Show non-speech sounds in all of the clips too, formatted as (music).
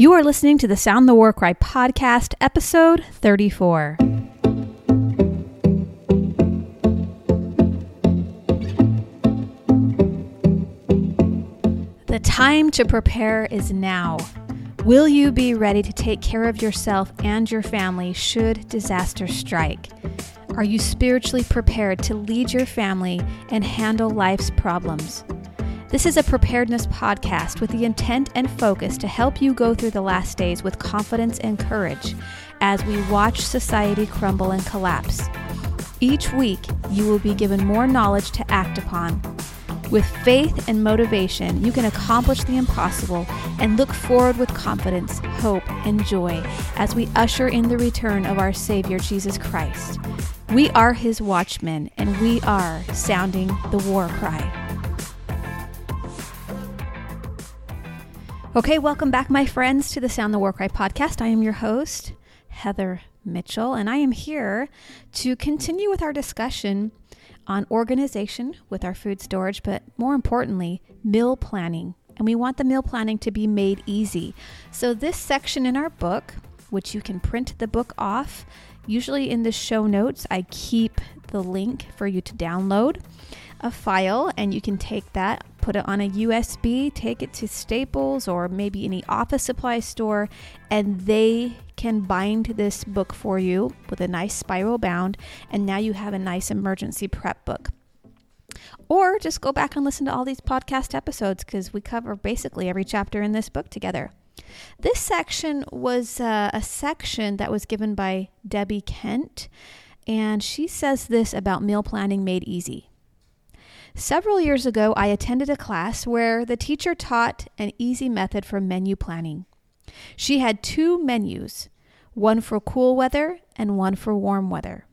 You are listening to the Sound the War Cry podcast, episode 34. The time to prepare is now. Will you be ready to take care of yourself and your family should disaster strike? Are you spiritually prepared to lead your family and handle life's problems? This is a preparedness podcast with the intent and focus to help you go through the last days with confidence and courage as we watch society crumble and collapse. Each week, you will be given more knowledge to act upon. With faith and motivation, you can accomplish the impossible and look forward with confidence, hope, and joy as we usher in the return of our Savior Jesus Christ. We are His watchmen, and we are sounding the war cry. Okay, welcome back, my friends, to the Sound the War Cry podcast. I am your host, Heather Mitchell, and I am here to continue with our discussion on organization with our food storage, but more importantly, meal planning. And we want the meal planning to be made easy. So, this section in our book, which you can print the book off Usually in the show notes, I keep the link for you to download a file and you can take that, put it on a USB, take it to Staples or maybe any office supply store, and they can bind this book for you with a nice spiral bound. And now you have a nice emergency prep book. Or just go back and listen to all these podcast episodes because we cover basically every chapter in this book together. This section was uh, a section that was given by Debbie Kent, and she says this about meal planning made easy. Several years ago, I attended a class where the teacher taught an easy method for menu planning. She had two menus, one for cool weather and one for warm weather.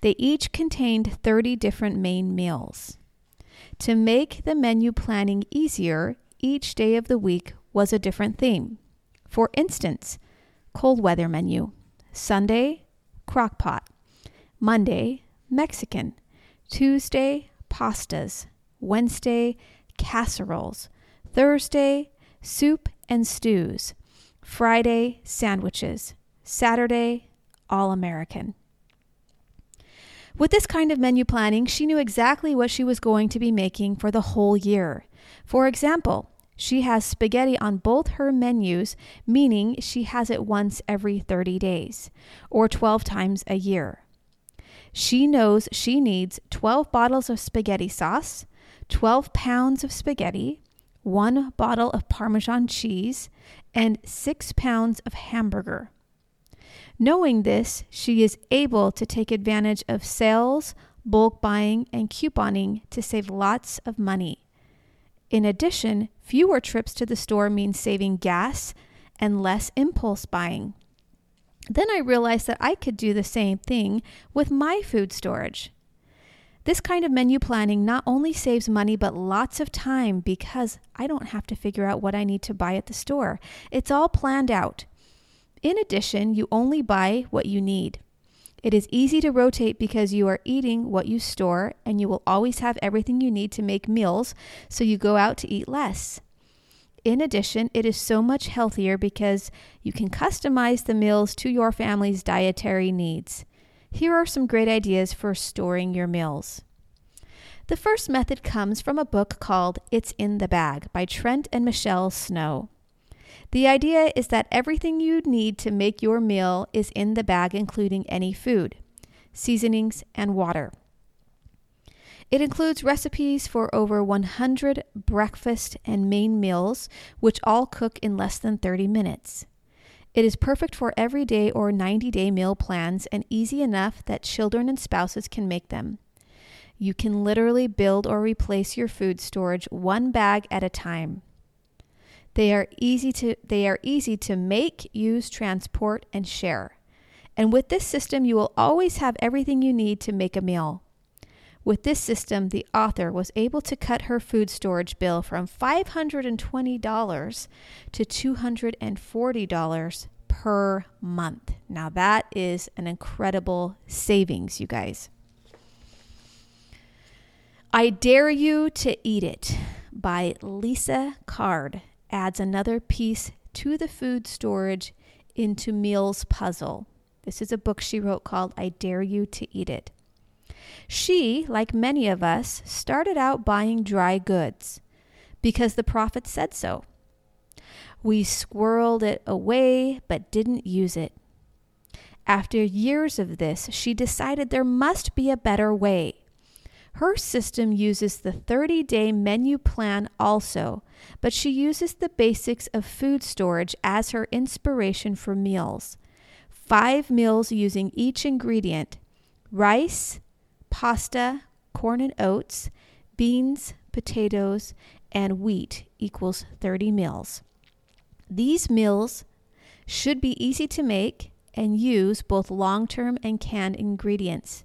They each contained 30 different main meals. To make the menu planning easier, each day of the week was a different theme. For instance, cold weather menu Sunday, crockpot. Monday, Mexican. Tuesday, pastas. Wednesday, casseroles. Thursday, soup and stews. Friday, sandwiches. Saturday, all American. With this kind of menu planning, she knew exactly what she was going to be making for the whole year. For example, she has spaghetti on both her menus, meaning she has it once every 30 days or 12 times a year. She knows she needs 12 bottles of spaghetti sauce, 12 pounds of spaghetti, one bottle of Parmesan cheese, and six pounds of hamburger. Knowing this, she is able to take advantage of sales, bulk buying, and couponing to save lots of money. In addition, fewer trips to the store means saving gas and less impulse buying. Then I realized that I could do the same thing with my food storage. This kind of menu planning not only saves money but lots of time because I don't have to figure out what I need to buy at the store. It's all planned out. In addition, you only buy what you need. It is easy to rotate because you are eating what you store and you will always have everything you need to make meals, so you go out to eat less. In addition, it is so much healthier because you can customize the meals to your family's dietary needs. Here are some great ideas for storing your meals. The first method comes from a book called It's in the Bag by Trent and Michelle Snow. The idea is that everything you need to make your meal is in the bag, including any food, seasonings, and water. It includes recipes for over 100 breakfast and main meals, which all cook in less than 30 minutes. It is perfect for everyday or 90 day meal plans and easy enough that children and spouses can make them. You can literally build or replace your food storage one bag at a time. They are easy to they are easy to make, use, transport and share. And with this system you will always have everything you need to make a meal. With this system, the author was able to cut her food storage bill from $520 to $240 per month. Now, that is an incredible savings, you guys. I Dare You to Eat It by Lisa Card adds another piece To the Food Storage into Meals Puzzle. This is a book she wrote called I Dare You to Eat It. She, like many of us, started out buying dry goods because the prophet said so. We squirreled it away but didn't use it. After years of this, she decided there must be a better way. Her system uses the 30 day menu plan also, but she uses the basics of food storage as her inspiration for meals. Five meals using each ingredient rice, pasta, corn and oats, beans, potatoes, and wheat equals 30 meals. These meals should be easy to make and use both long term and canned ingredients.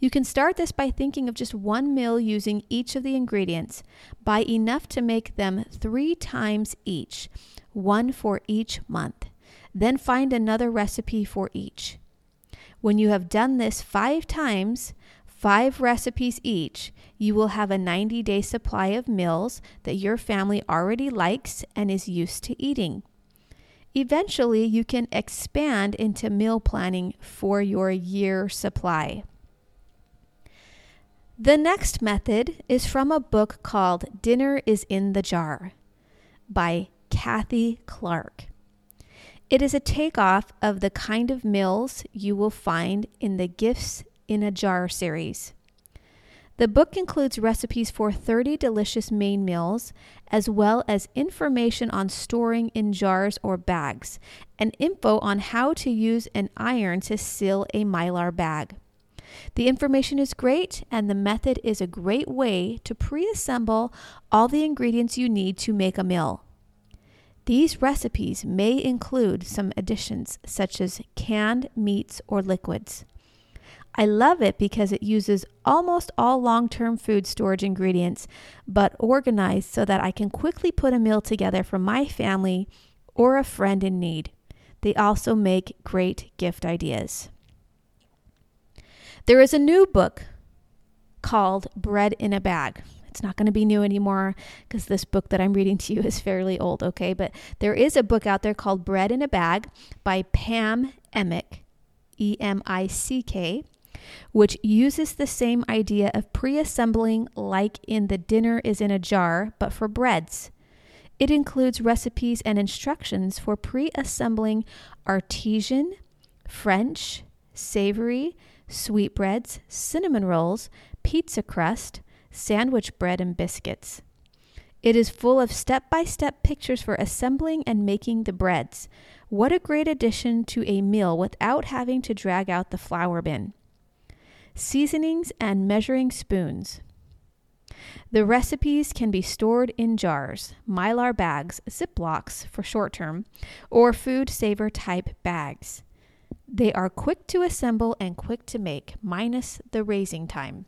You can start this by thinking of just one meal using each of the ingredients. Buy enough to make them three times each, one for each month. Then find another recipe for each. When you have done this five times, five recipes each, you will have a 90 day supply of meals that your family already likes and is used to eating. Eventually, you can expand into meal planning for your year supply. The next method is from a book called Dinner is in the Jar by Kathy Clark. It is a takeoff of the kind of meals you will find in the Gifts in a Jar series. The book includes recipes for 30 delicious main meals, as well as information on storing in jars or bags, and info on how to use an iron to seal a mylar bag. The information is great, and the method is a great way to pre assemble all the ingredients you need to make a meal. These recipes may include some additions such as canned meats or liquids. I love it because it uses almost all long term food storage ingredients, but organized so that I can quickly put a meal together for my family or a friend in need. They also make great gift ideas. There is a new book called Bread in a Bag. It's not going to be new anymore because this book that I'm reading to you is fairly old, okay? But there is a book out there called Bread in a Bag by Pam Emick, E M I C K which uses the same idea of pre assembling like in the dinner is in a jar, but for breads. It includes recipes and instructions for pre assembling artesian, French, savory, sweetbreads, cinnamon rolls, pizza crust, sandwich bread, and biscuits. It is full of step by step pictures for assembling and making the breads. What a great addition to a meal without having to drag out the flour bin seasonings, and measuring spoons. The recipes can be stored in jars, mylar bags, ziplocs for short term, or food saver type bags. They are quick to assemble and quick to make, minus the raising time.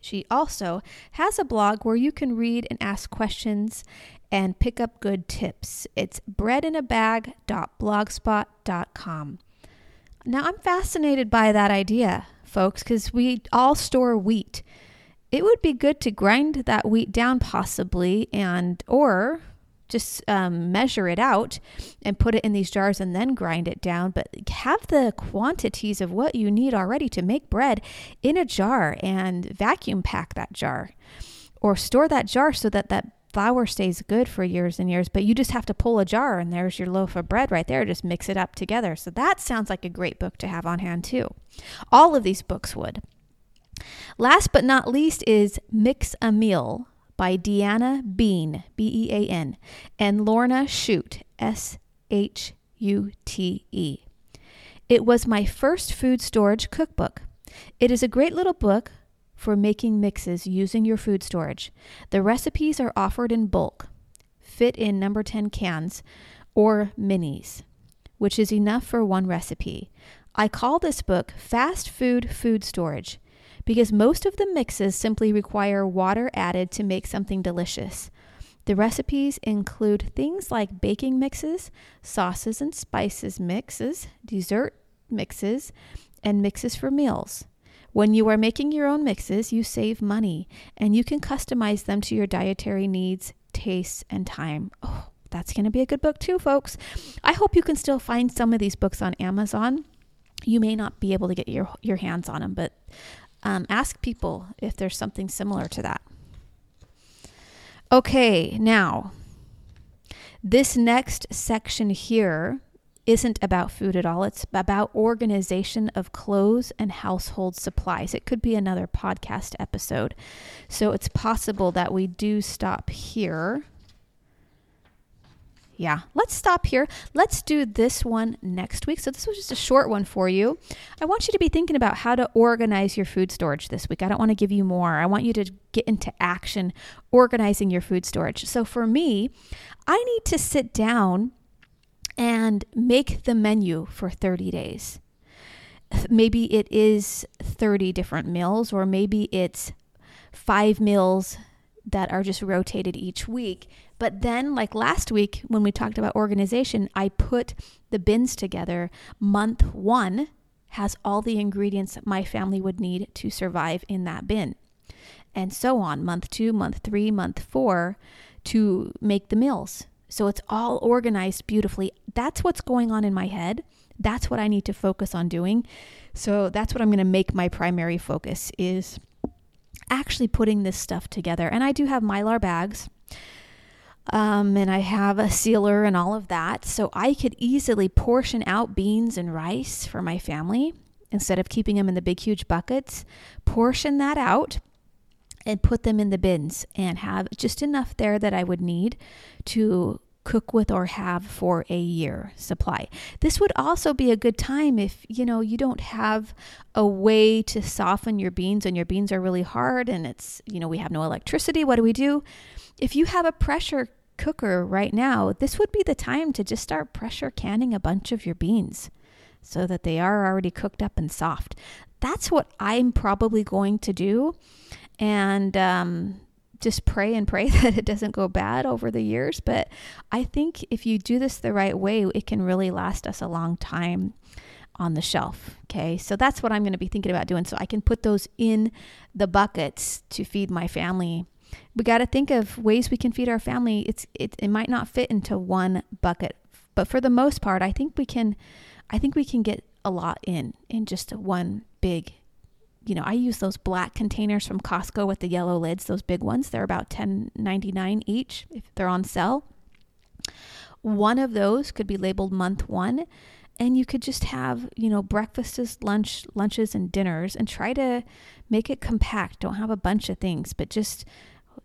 She also has a blog where you can read and ask questions and pick up good tips. It's breadinabag.blogspot.com. Now, I'm fascinated by that idea folks, because we all store wheat. It would be good to grind that wheat down, possibly, and or just um, measure it out and put it in these jars and then grind it down. But have the quantities of what you need already to make bread in a jar and vacuum pack that jar or store that jar so that that flour stays good for years and years, but you just have to pull a jar and there's your loaf of bread right there. Just mix it up together. So that sounds like a great book to have on hand too. All of these books would. Last but not least is Mix a Meal by Deanna Bean, B E A N, and Lorna Shute, S H U T E. It was my first food storage cookbook. It is a great little book for making mixes using your food storage. The recipes are offered in bulk, fit in number 10 cans, or minis, which is enough for one recipe. I call this book Fast Food Food Storage because most of the mixes simply require water added to make something delicious. The recipes include things like baking mixes, sauces and spices mixes, dessert mixes, and mixes for meals. When you are making your own mixes, you save money and you can customize them to your dietary needs, tastes, and time. Oh, That's going to be a good book too, folks. I hope you can still find some of these books on Amazon. You may not be able to get your, your hands on them, but um, ask people if there's something similar to that. Okay, now, this next section here isn't about food at all. It's about organization of clothes and household supplies. It could be another podcast episode. So it's possible that we do stop here. Yeah, let's stop here. Let's do this one next week. So, this was just a short one for you. I want you to be thinking about how to organize your food storage this week. I don't want to give you more. I want you to get into action organizing your food storage. So, for me, I need to sit down and make the menu for 30 days. Maybe it is 30 different meals, or maybe it's five meals that are just rotated each week. But then, like last week when we talked about organization, I put the bins together. Month one has all the ingredients my family would need to survive in that bin. And so on, month two, month three, month four, to make the meals. So it's all organized beautifully. That's what's going on in my head. That's what I need to focus on doing. So that's what I'm going to make my primary focus is actually putting this stuff together. And I do have mylar bags. Um, and I have a sealer and all of that. So I could easily portion out beans and rice for my family instead of keeping them in the big, huge buckets. Portion that out and put them in the bins and have just enough there that I would need to cook with or have for a year supply. This would also be a good time if, you know, you don't have a way to soften your beans and your beans are really hard and it's, you know, we have no electricity. What do we do? If you have a pressure cooker right now, this would be the time to just start pressure canning a bunch of your beans so that they are already cooked up and soft. That's what I'm probably going to do and um, just pray and pray (laughs) that it doesn't go bad over the years. But I think if you do this the right way, it can really last us a long time on the shelf. Okay, so that's what I'm going to be thinking about doing. So I can put those in the buckets to feed my family. We got to think of ways we can feed our family. It's it, it might not fit into one bucket, but for the most part, I think we can. I think we can get a lot in in just one big you know, I use those black containers from Costco with the yellow lids, those big ones. They're about $10.99 each if they're on sale. One of those could be labeled month one, and you could just have, you know, breakfasts, lunch, lunches, and dinners, and try to make it compact. Don't have a bunch of things, but just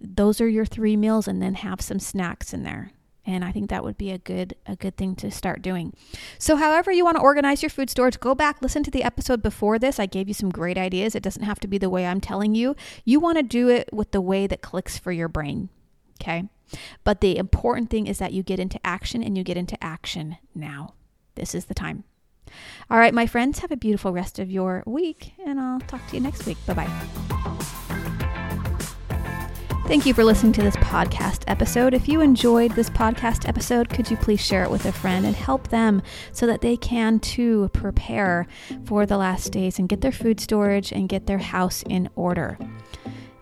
those are your three meals, and then have some snacks in there and I think that would be a good a good thing to start doing. So however you want to organize your food storage, go back listen to the episode before this. I gave you some great ideas. It doesn't have to be the way I'm telling you. You want to do it with the way that clicks for your brain. Okay? But the important thing is that you get into action and you get into action now. This is the time. All right, my friends, have a beautiful rest of your week and I'll talk to you next week. Bye-bye. Thank you for listening to this podcast episode. If you enjoyed this podcast episode, could you please share it with a friend and help them so that they can too prepare for the last days and get their food storage and get their house in order?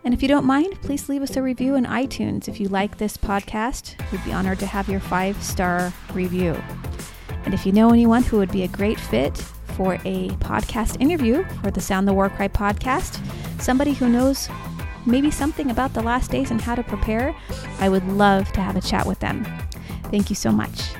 And if you don't mind, please leave us a review in iTunes. If you like this podcast, we'd be honored to have your five star review. And if you know anyone who would be a great fit for a podcast interview for the Sound the War Cry podcast, somebody who knows maybe something about the last days and how to prepare, I would love to have a chat with them. Thank you so much.